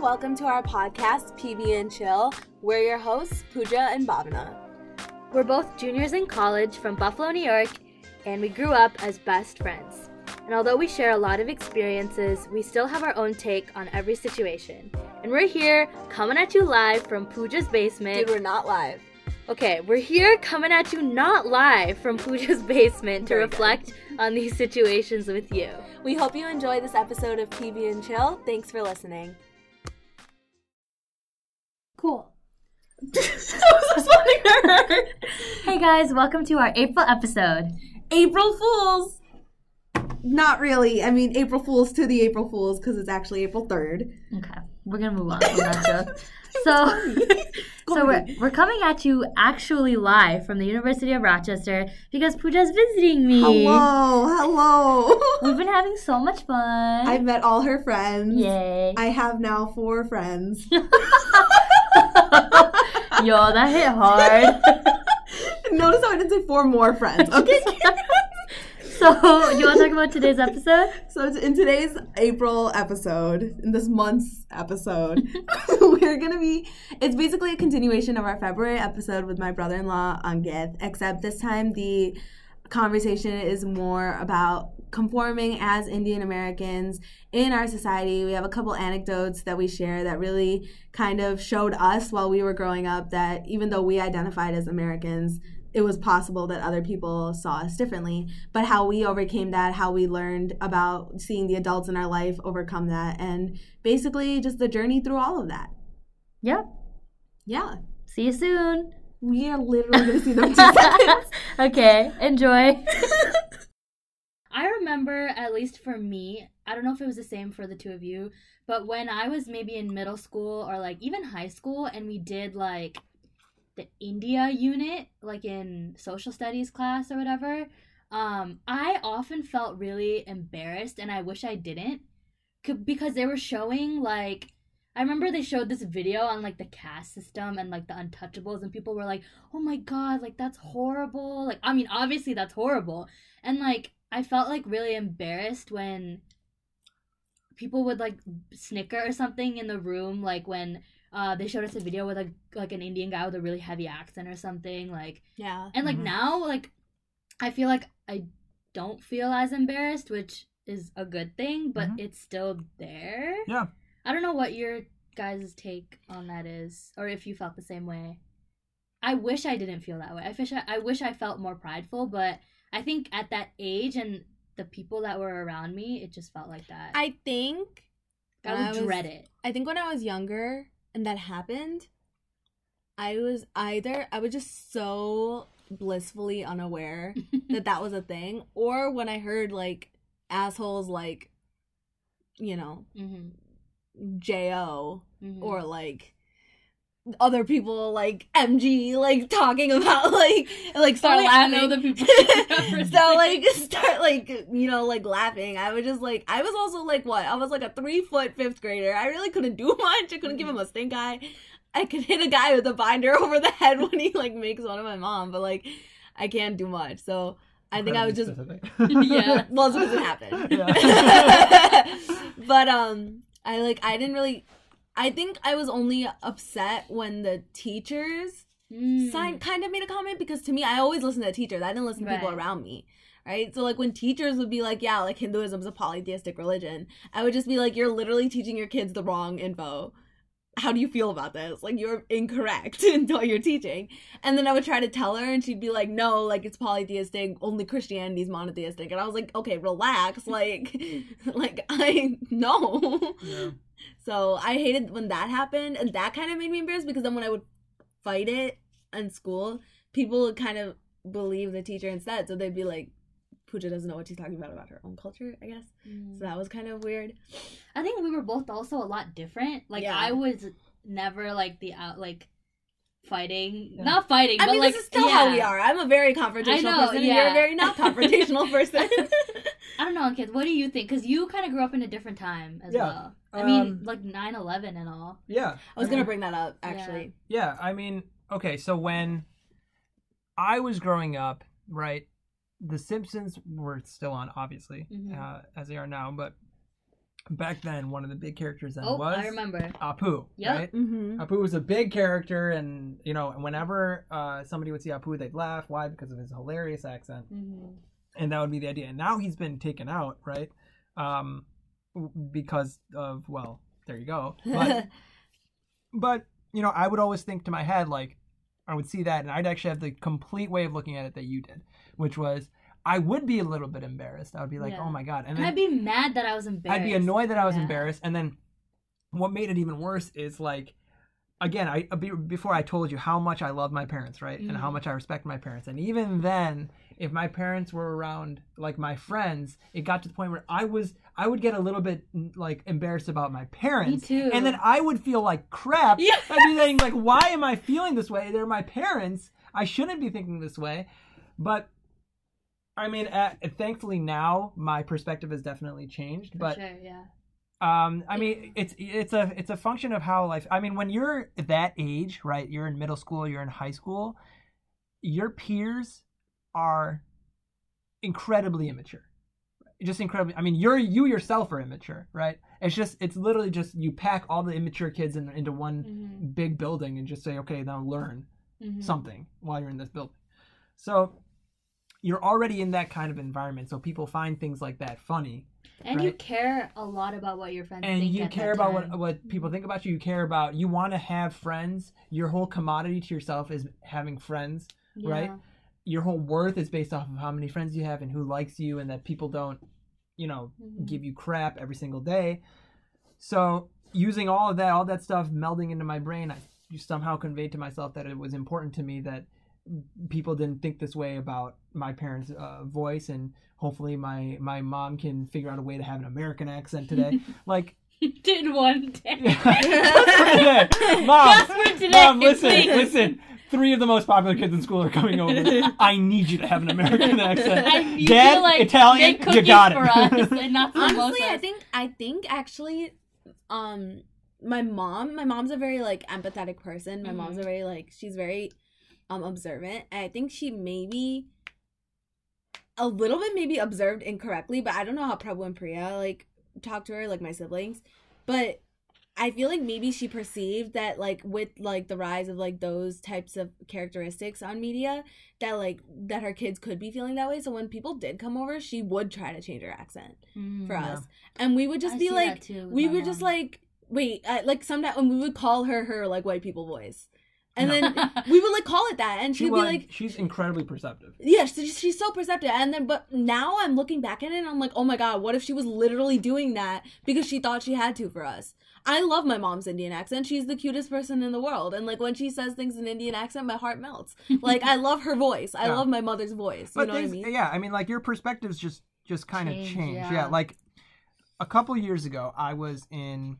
welcome to our podcast, PB and Chill. We're your hosts, Pooja and Bhavana. We're both juniors in college from Buffalo, New York, and we grew up as best friends. And although we share a lot of experiences, we still have our own take on every situation. And we're here coming at you live from Pooja's basement. Dude, we're not live. Okay, we're here coming at you not live from Pooja's basement to Very reflect on these situations with you. We hope you enjoy this episode of PB and Chill. Thanks for listening. Cool. Hey guys, welcome to our April episode. April Fools. Not really. I mean, April Fools to the April Fools because it's actually April 3rd. Okay, we're gonna move on from that joke. So, so we're, we're coming at you actually live from the University of Rochester because Pooja's visiting me. Hello, hello. We've been having so much fun. I've met all her friends. Yay. I have now four friends. Yo, that hit hard. Notice how I didn't say four more friends. Okay. so, you want to talk about today's episode? so in today's April episode, in this month's episode, we're gonna be. It's basically a continuation of our February episode with my brother-in-law Ankit, except this time the conversation is more about conforming as Indian Americans in our society. We have a couple anecdotes that we share that really kind of showed us while we were growing up that even though we identified as Americans, it was possible that other people saw us differently. But how we overcame that, how we learned about seeing the adults in our life overcome that, and basically just the journey through all of that. Yep. Yeah. See you soon. We are literally going to see them in two seconds. okay, enjoy. I remember, at least for me, I don't know if it was the same for the two of you, but when I was maybe in middle school or like even high school and we did like the India unit, like in social studies class or whatever, um, I often felt really embarrassed and I wish I didn't because they were showing like I remember they showed this video on like the caste system and like the untouchables and people were like, "Oh my god, like that's horrible." Like I mean, obviously that's horrible. And like I felt like really embarrassed when people would like snicker or something in the room like when uh they showed us a video with like like an Indian guy with a really heavy accent or something like Yeah. and like Mhm. now like I feel like I don't feel as embarrassed, which is a good thing, but Mhm. it's still there. Yeah. I don't know what your guys' take on that is, or if you felt the same way. I wish I didn't feel that way. I wish I, I wish I felt more prideful, but I think at that age and the people that were around me, it just felt like that. I think I would was- dread it. I think when I was younger and that happened, I was either I was just so blissfully unaware that that was a thing, or when I heard like assholes like, you know, hmm Jo hmm or like other people like MG like talking about like like start Oh, I laughing. know the people. so like start like you know like laughing. I was just like I was also like what I was like a three foot fifth grader. I really couldn't do much. I couldn't give him a stink eye. I could hit a guy with a binder over the head when he like makes fun of my mom, but like I can't do much. So I think I was just Yeah. well, it's because it happened. Yeah. but um, I like I didn't really. I think I was only upset when the teachers Mm. sign kind of made a comment because to me I always listen to the teachers. I didn't listen to people around me. Right? So like when teachers would be like, yeah, like Hinduism is a polytheistic religion, I would just be like, you're literally teaching your kids the wrong info. How do you feel about this? Like you're incorrect in what you're teaching. And then I would try to tell her and she'd be like, no, like it's polytheistic, only Christianity is monotheistic. And I was like, okay, relax. Like like I know. Yeah. So I hated when that happened, and that kind of made me embarrassed because then when I would fight it in school, people would kind of believe the teacher instead. So they'd be like, Pooja doesn't know what she's talking about about her own culture, I guess. Mm. So that was kind of weird. I think we were both also a lot different. Like Yeah. I was never like the out like fighting, Yeah. not fighting, I but mean, like this is still how we are. I'm a very confrontational know, person, and you're yeah. a very not confrontational person. I don't know, kids. What do you think? Because you kind of grew up in a different time as Yeah. well. I mean, Um, like 9-11 and all. Yeah. I was gonna bring that up actually. Yeah, I mean, okay, so when I was growing up, right, The Simpsons were still on, obviously, Mhm. uh, as they are now, but back then one of the big characters then Oh, was I remember. Apu, Yep. right? Mm-hmm. Apu was a big character, and you know, whenever uh, somebody would see Apu, they'd laugh. Why? Because of his hilarious accent, hmm and that would be the idea. And now he's been taken out, right? Um, w- because of well, there you go. But but you know, I would always think to my head like, I would see that, and I'd actually have the complete way of looking at it that you did, which was I would be a little bit embarrassed. I would be like, Yeah. oh my god, and And then I'd be mad that I was embarrassed. I'd be annoyed that I was Yeah. embarrassed, and then what made it even worse is like, again, I before I told you how much I love my parents, right, and how Mhm. much I respect my parents, and even then, if my parents were around, like my friends, it got to the point where I was, I would get a little bit like embarrassed about my parents, too. and then I would feel like crap. Yeah. I'd be saying like, why am I feeling this way? They're my parents. I shouldn't be thinking this way, but. I mean, uh, thankfully now my perspective has definitely changed, For but sure, yeah. Um, I mean, it's it's a it's a function of how life. I mean, when you're that age, right? You're in middle school, you're in high school. Your peers are incredibly immature, just incredibly. I mean, you're you yourself are immature, right? It's just it's literally just you pack all the immature kids in, into one hmm big building and just say, okay, now learn hmm something while you're in this building. So you're already in that kind of environment, so people find things like that funny And you care a lot about what your friends and think. you at care about time. what what people think about you you care about you want to have friends your whole commodity to yourself is having friends right? Your whole worth is based off of how many friends you have and who likes you and that people don't you know Mhm. give you crap every single day so using all of that all that stuff melding into my brain i somehow conveyed to myself that it was important to me that people didn't think this way about my parents uh, voice and hopefully my my mom can figure out a way to have an american accent today like Did one day. just for today. Mom, Just for today, Mom, listen, please. listen. Three of the most popular kids in school are coming over. I need you to have an American accent. I Dad, feel like Italian, you cookies got it. us and not Honestly, samosas. I think I think actually, um, my mom, my mom's a very like empathetic person. My mom's a very like she's very um observant, and I think she maybe a little bit maybe observed incorrectly, but I don't know how Prabhu and Priya like talked to her, like my siblings, but. I feel like maybe she perceived that like with like the rise of like those types of characteristics on media that like that her kids could be feeling that way. So when people did come over, she would try to change her accent Mhm. for Yeah. us, and we would just I be like, too we my were just like, wait, uh, like sometimes when we would call her her like white people voice, and No. then we would like call it that, and She she'd be like, she's incredibly perceptive. yeah, she's, she's so perceptive, and then but now I'm looking back at it, and I'm like, oh my god, what if she was literally doing that because she thought she had to for us? I love my mom's Indian accent. She's the cutest person in the world, and like when she says things in Indian accent, my heart melts. Like I love her voice. I Yeah. love my mother's voice. You But know things, what I mean? yeah, I mean, like your perspectives just just kind of Change, change. yeah. Yeah. like a couple years ago, I was in,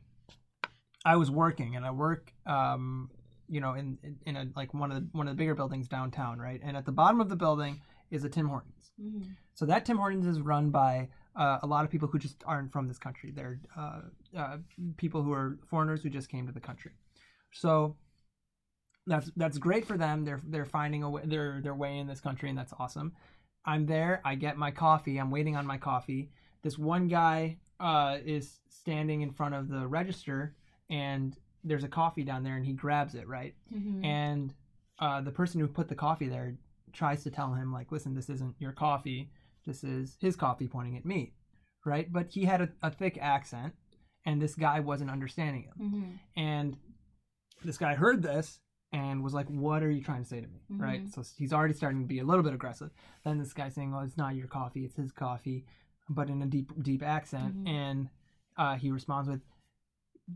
I was working, and I work, um, you know, in in a like one of the one of the bigger buildings downtown, right? And at the bottom of the building is a Tim Hortons. Mhm. So that Tim Hortons is run by uh, a lot of people who just aren't from this country. They're uh, uh, people who are foreigners who just came to the country. So that's that's great for them. They're they're finding a way their their way in this country, and that's awesome. I'm there. I get my coffee. I'm waiting on my coffee. This one guy uh, is standing in front of the register, and there's a coffee down there, and he grabs it right? Mhm. and uh, the person who put the coffee there tries to tell him like listen this isn't your coffee. This is his coffee pointing at me right? But he had a, a thick accent and this guy wasn't understanding him. Mhm. and this guy heard this and was like what are you trying to say to me? Right? Mhm. so he's already starting to be a little bit aggressive. Then this guy saying oh it's not your coffee. It's his coffee but in a deep deep accent. Mhm. and uh, he responds with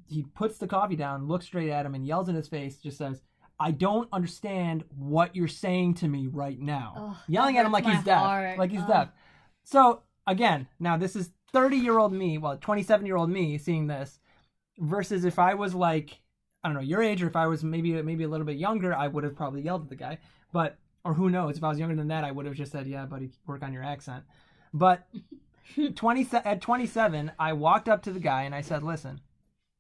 he puts the coffee down looks straight at him and yells in his face just says I don't understand what you're saying to me right now. Ugh, Yelling at him like he's deaf. heart. Like he's Ugh. deaf. So again, now this is 30 year old me, well, 27 year old me seeing this, versus if I was like, I don't know, your age, or if I was maybe maybe a little bit younger, I would have probably yelled at the guy. But or who knows? If I was younger than that, I would have just said, "Yeah, buddy, work on your accent." But 20 at 27, I walked up to the guy and I said, "Listen,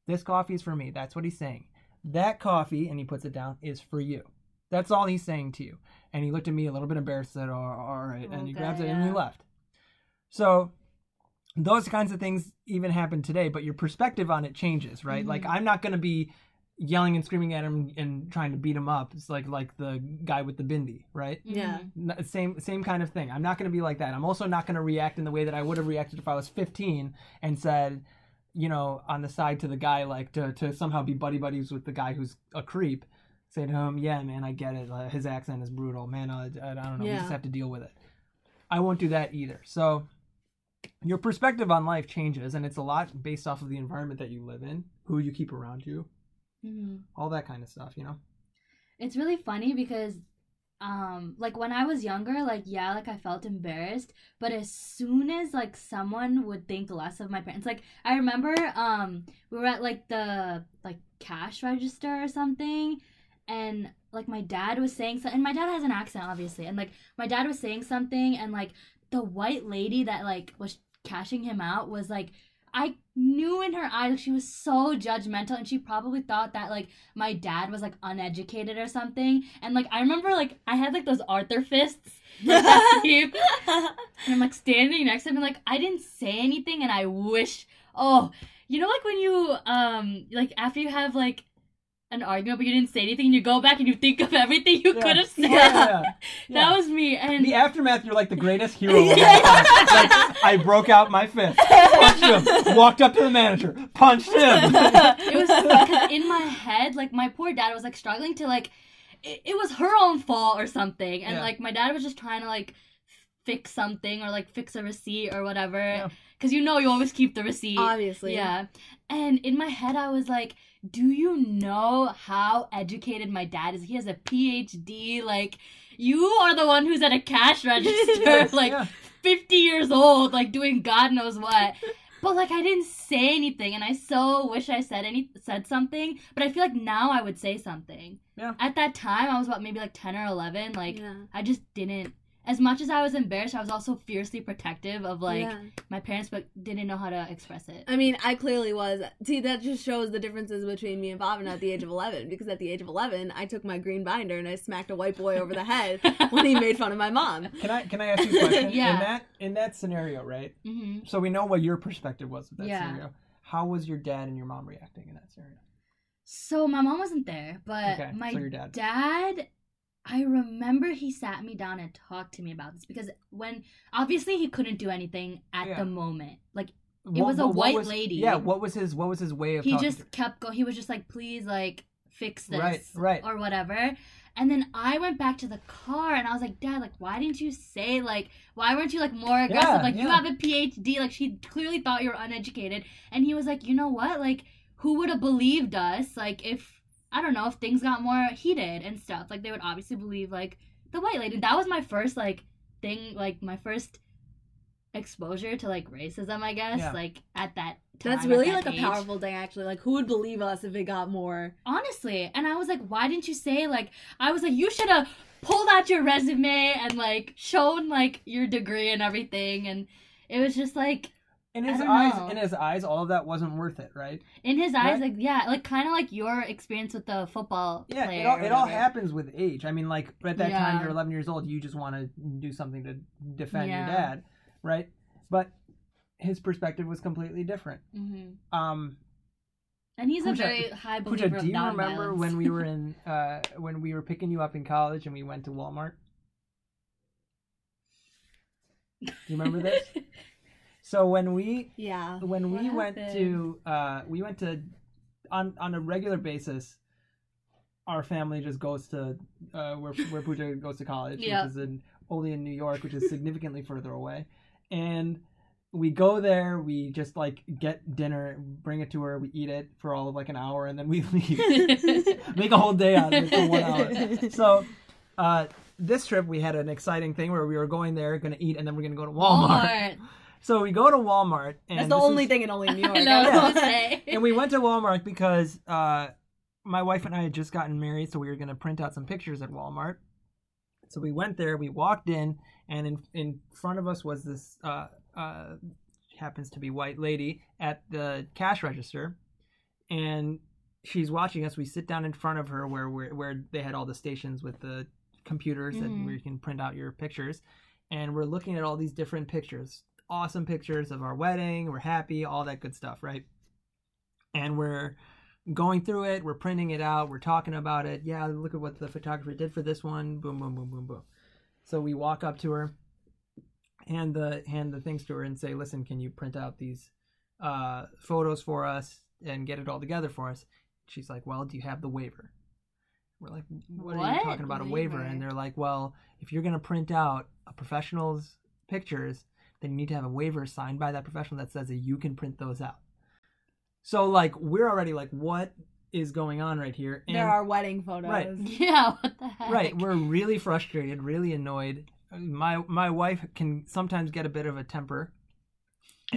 this coffee is for me." That's what he's saying. That coffee, and he puts it down, is for you. That's all he's saying to you. And he looked at me a little bit embarrassed, said, "Oh, all right," and he Okay, grabs it and he left. So those kinds of things even happen today, but your perspective on it changes, right? Like I'm not gonna be yelling and screaming at him and trying to beat him up. It's like like the guy with the binder, right? Yeah. Mhm. Same same kind of thing. I'm not gonna be like that. I'm also not gonna react in the way that I would have reacted if I was 15 and said, you know, on the side to the guy like to to somehow be buddy buddies with the guy who's a creep. Say to him, yeah, man, I get it. Uh, his accent is brutal, man. Uh, I, I don't know. We just have to deal with it. I won't do that either. So your perspective on life changes, and it's a lot based off of the environment that you live in, who you keep around you, Mhm. all that kind of stuff. You know. It's really funny because um like when I was younger, like yeah, like I felt embarrassed, but as soon as like someone would think less of my parents, like I remember um we were at like the like cash register or something and like my dad was saying something and my dad has an accent obviously and like my dad was saying something and like the white lady that like was cashing him out was like I knew in her eyes she was so judgmental and she probably thought that like my dad was like uneducated or something. And like I remember like I had like those Arthur fists like, and I'm like standing next to him and like I didn't say anything and I wish oh you know like when you um like after you have like an argument but you didn't say anything and you go back and you think of everything you Yeah. could have said Yeah. that was me and the aftermath, you're like the greatest hero. of all time. like, I broke out my fist, punched him, walked up to the manager, punched him. it was because in my head, like my poor dad was like struggling to like, it, it was her own fault or something, and Yeah. like my dad was just trying to like fix something or like fix a receipt or whatever, Yeah. because you know you always keep the receipt. Obviously. Yeah, and in my head I was like, do you know how educated my dad is? He has a PhD. Like, you are the one who's at a cash register, like Yeah. 50 years old, like doing God knows what. But like I didn't say anything and I so wish I said any said something, but I feel like now I would say something. Yeah. At that time I was about maybe like 10 or 11, like yeah. I just didn't as much as I was embarrassed, I was also fiercely protective of like Yeah. my parents but didn't know how to express it. I mean, I clearly was. See, that just shows the differences between me and Bobbin at the age of 11. Because at the age of 11, I took my green binder and I smacked a white boy over the head when he made fun of my mom. Can I can I ask you a question? Yeah. In that in that scenario, right? Mhm. So we know what your perspective was of that Yeah. scenario. How was your dad and your mom reacting in that scenario? So my mom wasn't there, but Okay, my so your dad. dad I remember he sat me down and talked to me about this because when obviously he couldn't do anything at Yeah. the moment. Like What- was a what- what white was- lady. Yeah. What was his What was his way of he just to- kept going. He was just like, "Please, like, fix this, Right, right. or whatever." And then I went back to the car and I was like, "Dad, like, why didn't you say like, why weren't you like more aggressive? Yeah, like, you have a PhD. Like, she clearly thought you were uneducated." And he was like, "You know what? Like, who would have believed us? Like, if I don't know, if things got more heated and stuff, like, they would obviously believe like the white lady." That was my first like thing, like my first exposure to like racism, I guess. Yeah. Like at that. Time, That's really that like a powerful thing, actually. Like, who would believe us if it got more? honestly and i was like why didn't you say like i was like you should have pulled out your resume and like shown like your degree and everything and it was just like in his eyes. know. In his eyes, all of that wasn't worth it, right? in his eyes Right. like yeah like kind of like your experience with the football Yeah. player It all it all happens with age. I mean, like at that time, you're 11 years old. You just want to do something to defend Yeah. your dad, right? But his perspective was completely different. Mhm. Um, and he's Pooja- a very high Pooja, believer do of you remember when we were in uh, when we were picking you up in college and we went to Walmart? Do you remember this? So when we Yeah. when we What went happened? to uh, we went to on on a regular basis, our family just goes to uh, where where Pooja goes to college, Yeah. which is in only in New York, which is significantly further away, and we go there. We just like get dinner, bring it to her, we eat it for all of like an hour, and then we leave. Make a whole day out of it for one hour. So. Uh, this trip we had an exciting thing where we were going there, going to eat, and then we're going to go to Walmart. Walmart. So we go to Walmart, and That's the only is- thing in only New York. I know, I Yeah. say. and we went to Walmart because uh, my wife and I had just gotten married, so we were going to print out some pictures at Walmart. So we went there. We walked in, and in in front of us was this uh, uh, happens to be white lady at the cash register, and she's watching us. We sit down in front of her where where, where they had all the stations with the computers Mhm. that where you can print out your pictures, and we're looking at all these different pictures, awesome pictures of our wedding. We're happy, all that good stuff, right? And we're going through it, we're printing it out, we're talking about it. Yeah, look at what the photographer did for this one. Boom, boom, boom, boom, boom. So we walk up to her, hand the hand the things to her, and say, "Listen, can you print out these uh, photos for us and get it all together for us?" She's like, "Well, do you have the waiver?" We're like, "What, are you talking about a waiver?" Waiver? And they're like, "Well, if you're gonna print out a professional's pictures, then you need to have a waiver signed by that professional that says that you can print those out." So like, we're already like, "What is going on right here?" And there are wedding photos. Right. Yeah, what the heck? right we're really frustrated really annoyed my my wife can sometimes get a bit of a temper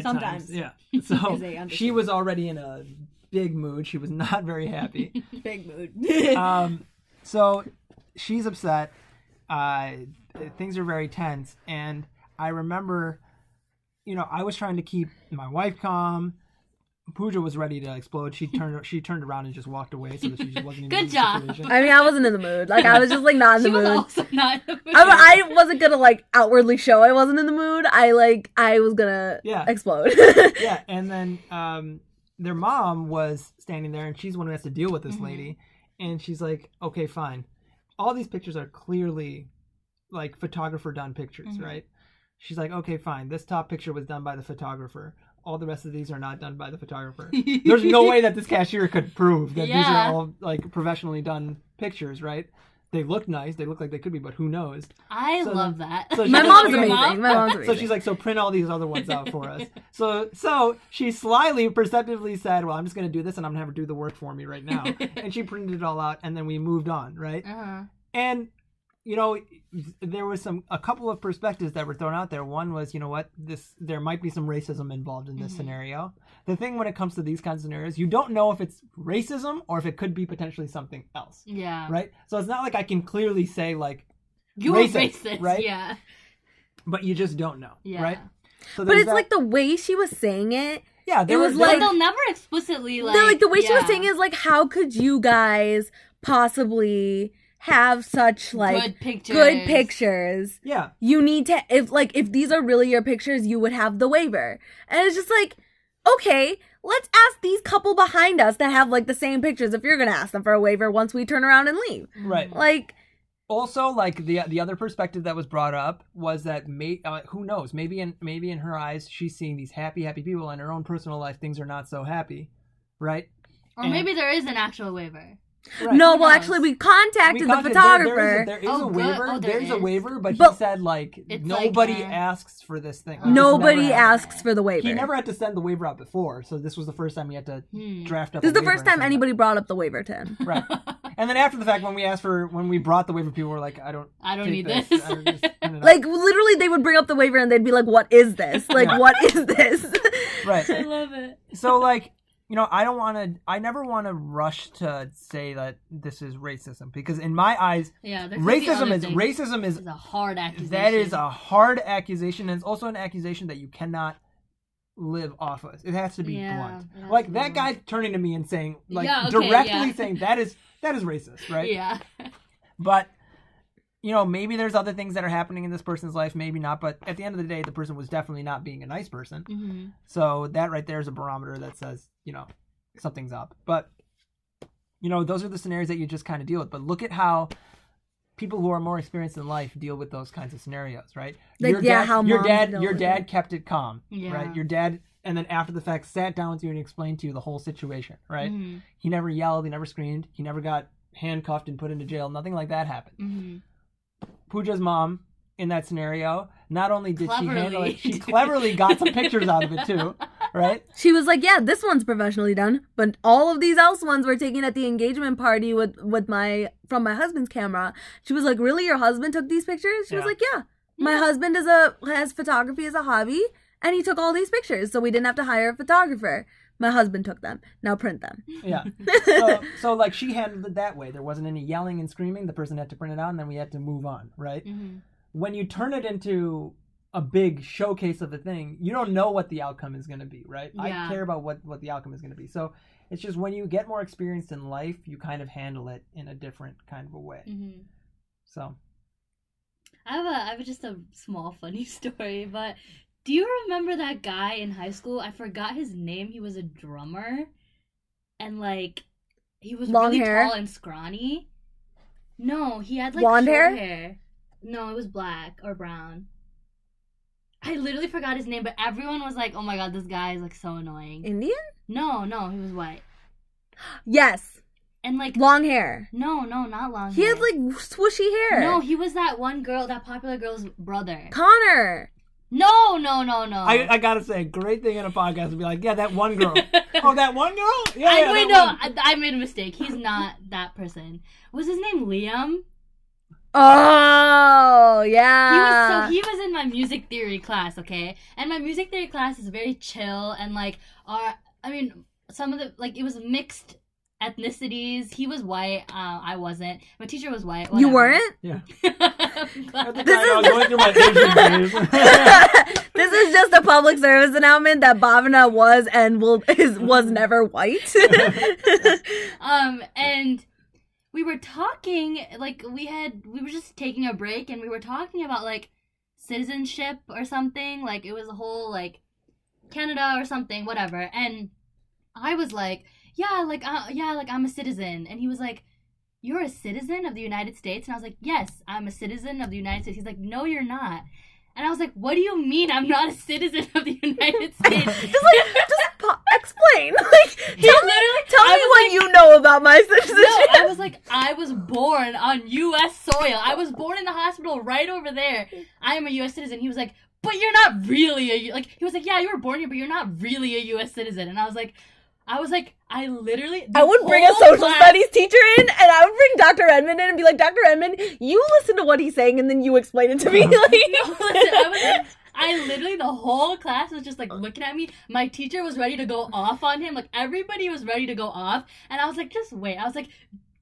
Sometimes. times. yeah so she was already in a big mood she was not very happy Big mood. um so she's upset uh things are very tense and i remember you know i was trying to keep my wife calm Pooja was ready to explode. She turned she turned around and just walked away so that she just wasn't even Good in the job. situation. I mean, I wasn't in the mood. Like, I was just like not in the She was mood. also not in the mood. I, I wasn't gonna like outwardly show I wasn't in the mood. I like I was gonna Yeah. explode. yeah, and then um, their mom was standing there, and she's the one who has to deal with this Mhm. lady, and she's like, "Okay, fine. All these pictures are clearly like photographer done pictures, Mhm. right?" She's like, "Okay, fine. This top picture was done by the photographer. All the rest of these are not done by the photographer. There's no way that this cashier could prove that these are all like professionally done pictures, right?" They look nice. They look like they could be, but who knows? I So love then- that. so My she's mom's like, amazing. "Okay, My mom's amazing. so she's like, so print all these other ones out for us. So so she slyly, perceptively said, well, I'm just gonna do this, and I'm gonna have her do the work for me right now. and she printed it all out, and then we moved on, right? uh-huh. And you know, there was some a couple of perspectives that were thrown out there. One was, you know what, this there might be some racism involved in this Mhm. scenario. The thing when it comes to these kinds of scenarios, you don't know if it's racism or if it could be potentially something else, Yeah. right? So it's not like I can clearly say like, You're Racist, racist, right? Yeah. but you just don't know, Yeah. right? So but it's that- like the way she was saying it. Yeah, there It were- was like- they'll never explicitly like. the, like the way she was saying is like, how could you guys possibly have such like good pictures. good pictures? yeah, You need to if like if these are really your pictures, you would have the waiver. And it's just like, okay, let's ask these couple behind us that have like the same pictures if you're gonna ask them for a waiver once we turn around and leave. right. Like Also, like the the other perspective that was brought up was that may, uh, who knows? Maybe in maybe in her eyes, she's seeing these happy, happy people. In her own personal life, things are not so happy, right? Or And- maybe there is an actual waiver. Right. no, Who well knows? actually we contacted We the contacted- photographer. There, there is a, there is Oh, a waiver. Oh, there There's a waiver, but, But- he said like It's like, nobody uh, asks for this thing. Oh. Like, Nobody asks for the waiver. He never had to send the waiver out before, so this was the first time he had to Hmm. draft up. this a is the waiver first time send it out. anybody brought up the waiver to him. Right. And then after the fact, when we asked for when we brought the waiver, people were like, "I don't, I don't need this. this. I would just print it out." Like literally they would bring up the waiver and they'd be like, What is this? Like Yeah. what is this? right. I love it. so like you know i don't want to i never want to rush to say that this is racism because in my eyes Yeah. there could be racism is racism is a hard accusation. that is a hard accusation and it's also an accusation that you cannot live off of it has to be Yeah, blunt like that blunt. guy turning to me and saying like Yeah, okay, directly yeah. saying that is that is racist right Yeah. but you know maybe there's other things that are happening in this person's life maybe not but at the end of the day the person was definitely not being a nice person hmm so that right there is a barometer that says, you know, something's up. But you know, those are the scenarios that you just kind of deal with. But look at how people who are more experienced in life deal with those kinds of scenarios, right? Like, your yeah, dad, how your dad, your dad it. kept it calm, Yeah. right? Your dad, and then after the fact, sat down with you and explained to you the whole situation, right? Mhm. He never yelled, he never screamed, he never got handcuffed and put into jail. Nothing like that happened. Mhm. Pooja's mom in that scenario, not only did she handle Cleverly. it, she cleverly got some pictures out of it too, right? She was like, "Yeah, this one's professionally done, but all of these else ones were taken at the engagement party with with my from my husband's camera." She was like, "Really, your husband took these pictures?" She was like, "Yeah, my husband is a has photography as a hobby, and he took all these pictures, so we didn't have to hire a photographer. My husband took them. Now print them." Yeah. so, so like she handled it that way. There wasn't any yelling and screaming. The person had to print it out, and then we had to move on. Right. Mhm. When you turn it into a big showcase of the thing, you don't know what the outcome is going to be. Right. Yeah. I care about what what the outcome is going to be. So it's just when you get more experienced in life, you kind of handle it in a different kind of a way. Mhm. So I have a I have just a small funny story, but Do you remember that guy in high school? I forgot his name. He was a drummer, and like he was Long really hair? tall and scrawny. No, he had like Blonde hair? hair. No, it was black or brown. I literally forgot his name, but everyone was like, "Oh my god, this guy is like so annoying." Indian? No, no, he was white, Yes. and like Long hair. no, no, not long. He hair. had like swooshy hair. no, he was that one girl, that popular girl's brother. Connor. No, no, no, no. I, I gotta say, a great thing in a podcast would be like, yeah, that one girl. oh, that one girl? Yeah, I yeah, wait, no. I, I made a mistake. He's not that person. Was his name Liam? Oh He yeah. was so he was in my music theory class, okay? And my music theory class is very chill and like our I mean some of the like it was mixed ethnicities. He was white, uh, I wasn't. My teacher was white. you weren't? Yeah. This I was going through my Asian days. this is just a public service announcement that Bhavana was and will is was never white. um and we were talking like we had we were just taking a break and we were talking about like citizenship or something like it was a whole like canada or something whatever and i was like yeah like uh, yeah like i'm a citizen and he was like you're a citizen of the united states and i was like yes i'm a citizen of the united states he's like no you're not and i was like what do you mean i'm not a citizen of the united states just like just po- explain. Like tell me, tell me what like- you know about my citizenship. No, I was like, I was born on U.S. soil. I was born in the hospital right over there. I am a U.S. citizen. He was like, but you're not really a U-" like. He was like, yeah, you were born here, but you're not really a U.S. citizen. And I was like, I was like, I literally. I would bring a social class- studies teacher in, and I would bring Dr. Edmond in and be like, Dr. Edmond, you listen to what he's saying, and then you explain it to me. No, Listen, I was like, I literally the whole class was just like looking at me. My teacher was ready to go off on him. Like everybody was ready to go off, and I was like, just wait. I was like,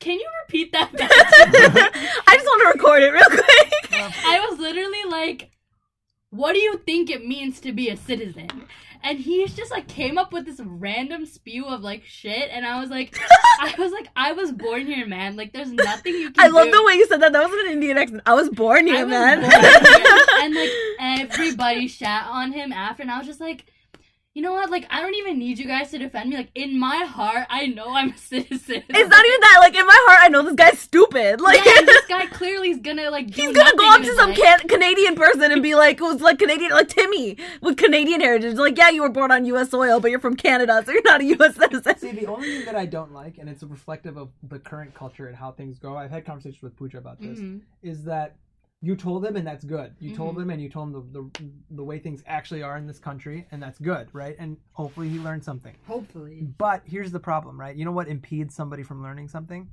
can you repeat that? back to me?" I just want to record it real quick. I was literally like, what do you think it means to be a citizen? And he's just like came up with this random spew of like shit, and I was like, I was like, I was born here, man. Like, there's nothing you can. I love do. the way you said that. That was an Indian accent. I was born I here, was man. born here, and like everybody shat on him after, and I was just like, you know what? Like, I don't even need you guys to defend me. Like, in my heart, I know I'm a citizen. It's not even that. Like in my heart, I know this guy's stupid. Like yeah, this guy clearly is gonna like do he's gonna go up to some can- Canadian person and be like, who's like Canadian, like Timmy with Canadian heritage. Like, yeah, you were born on U.S. soil, but you're from Canada, so you're not a U.S. citizen. See, the only thing that I don't like, and it's reflective of the current culture and how things go, I've had conversations with Pooja about this, Mhm. is that you told them and that's good. You told Mhm. them and you told him the, the, the way things actually are in this country, and that's good, right? And hopefully he learned something. Hopefully. But here's the problem, right? You know what impedes somebody from learning something?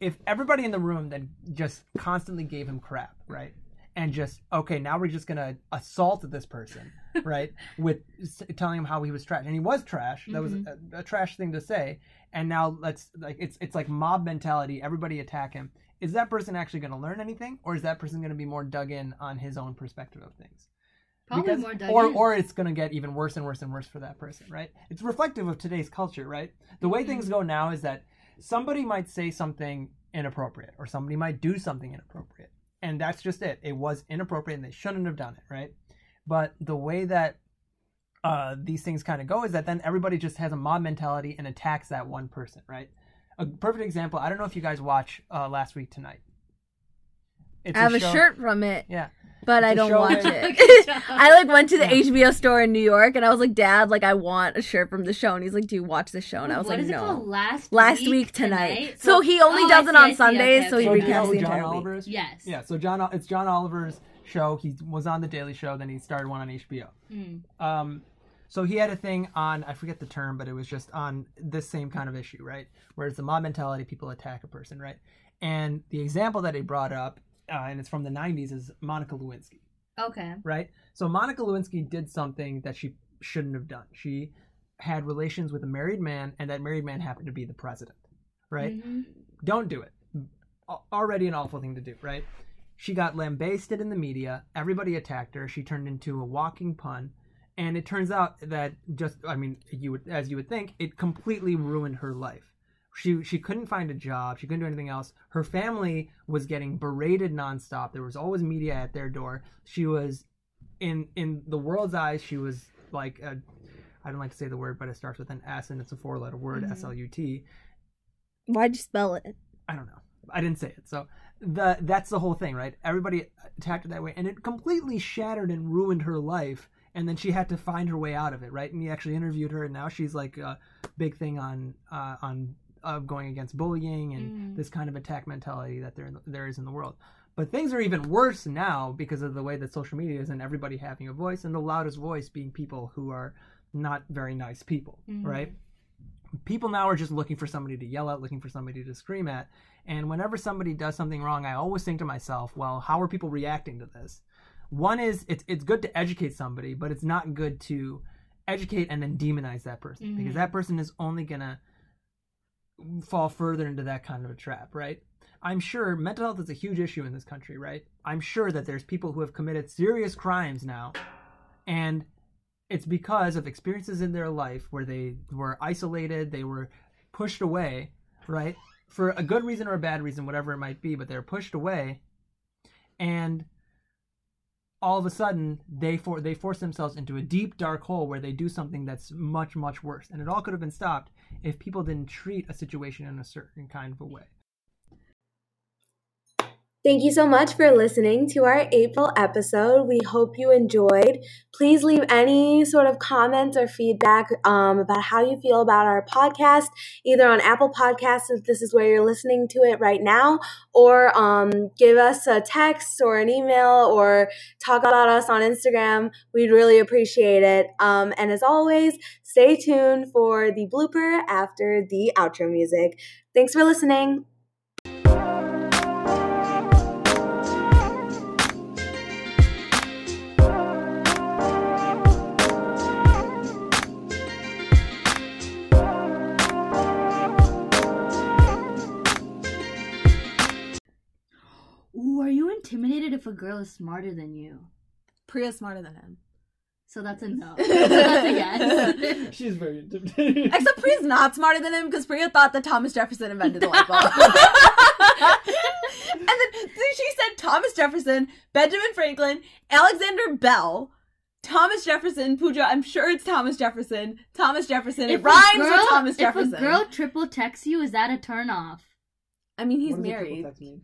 If everybody in the room then just constantly gave him crap, right? And just, okay, now we're just going to assault this person, right? With s- telling him how he was trash. And he was trash. That was a, a trash thing to say. And now let's, like, it's, it's like mob mentality. Everybody attack him. Is that person actually going to learn anything? Or is that person going to be more dug in on his own perspective of things? Probably more dug or in. or it's going to get even worse and worse and worse for that person, right? It's reflective of today's culture, right? The way Mm-hmm. things go now is that somebody might say something inappropriate or somebody might do something inappropriate. And that's just it. It was inappropriate and they shouldn't have done it, right? But the way that uh, these things kind of go is that then everybody just has a mob mentality and attacks that one person, right? A perfect example. I don't know if you guys watch uh, Last Week Tonight. It's I have a show- shirt from it, Yeah. but It's I a don't watch that- it. I like went to the Yeah. HBO store in New York, and I was like, "Dad, like I want a shirt from the show." And he's like, "Do you watch the show?" And I was What like, is it "No." called? Last Last week, week tonight. So he only Oh, does I it on see, Sundays, okay, so he okay. So do you know recaps who the John entire week. Oliver is? Yes. Yeah, so John, it's John Oliver's show. He was on the Daily Show, then he started one on HBO. Mm. Um, so he had a thing on, I forget the term, but it was just on this same kind of issue, right? Where it's the mob mentality, people attack a person, right? And the example that he brought up, uh, and it's from the '90s, is Monica Lewinsky, Okay. right? So Monica Lewinsky did something that she shouldn't have done. She had relations with a married man, and that married man happened to be the president, right? Mhm. don't do it. Already an awful thing to do, right? She got lambasted in the media. Everybody attacked her. She turned into a walking pun. And it turns out that just, I mean, you would, as you would think, it completely ruined her life. She she couldn't find a job. She couldn't do anything else. Her family was getting berated nonstop. There was always media at their door. She was in in the world's eyes, she was like a. I don't like to say the word, but it starts with an S and it's a four-letter word, Mhm. S L U T. Why'd you spell it? I don't know. I didn't say it. So the that's the whole thing, right? Everybody attacked her that way, and it completely shattered and ruined her life. And then she had to find her way out of it, right? And he actually interviewed her, and now she's like a big thing on uh, on uh, going against bullying and Mm. this kind of attack mentality that there there is in the world. But things are even worse now because of the way that social media is, and everybody having a voice, and the loudest voice being people who are not very nice people, Mhm. right? people now are just looking for somebody to yell at, looking for somebody to scream at. And whenever somebody does something wrong, I always think to myself, well, how are people reacting to this? One is it's it's good to educate somebody, but it's not good to educate and then demonize that person because Mhm. that person is only gonna fall further into that kind of a trap, right? I'm sure mental health is a huge issue in this country, right? I'm sure that there's people who have committed serious crimes now, and it's because of experiences in their life where they were isolated, they were pushed away, right? For a good reason or a bad reason, whatever it might be, but they're pushed away, and all of a sudden they for they force themselves into a deep dark hole where they do something that's much much worse. And it all could have been stopped if people didn't treat a situation in a certain kind of a way Thank you so much for listening to our April episode. We hope you enjoyed. Please leave any sort of comments or feedback um, about how you feel about our podcast, either on Apple Podcasts if this is where you're listening to it right now, or um, give us a text or an email or talk about us on Instagram. We'd really appreciate it. Um, and as always, stay tuned for the blooper after the outro music. Thanks for listening. Intimidated if a girl is smarter than you? Priya's smarter than him. So that's a no. so that's a yes. she's very intimidating Except Priya's not smarter than him because Priya thought that Thomas Jefferson invented the light bulb. and then then she said Thomas Jefferson, Benjamin Franklin, Alexander Bell, Thomas Jefferson, Pooja. I'm sure it's Thomas Jefferson. Thomas Jefferson. It rhymes girl- with Thomas Jefferson. If a girl triple texts you, is that a turn off? I mean, he's What does a triple married. text mean?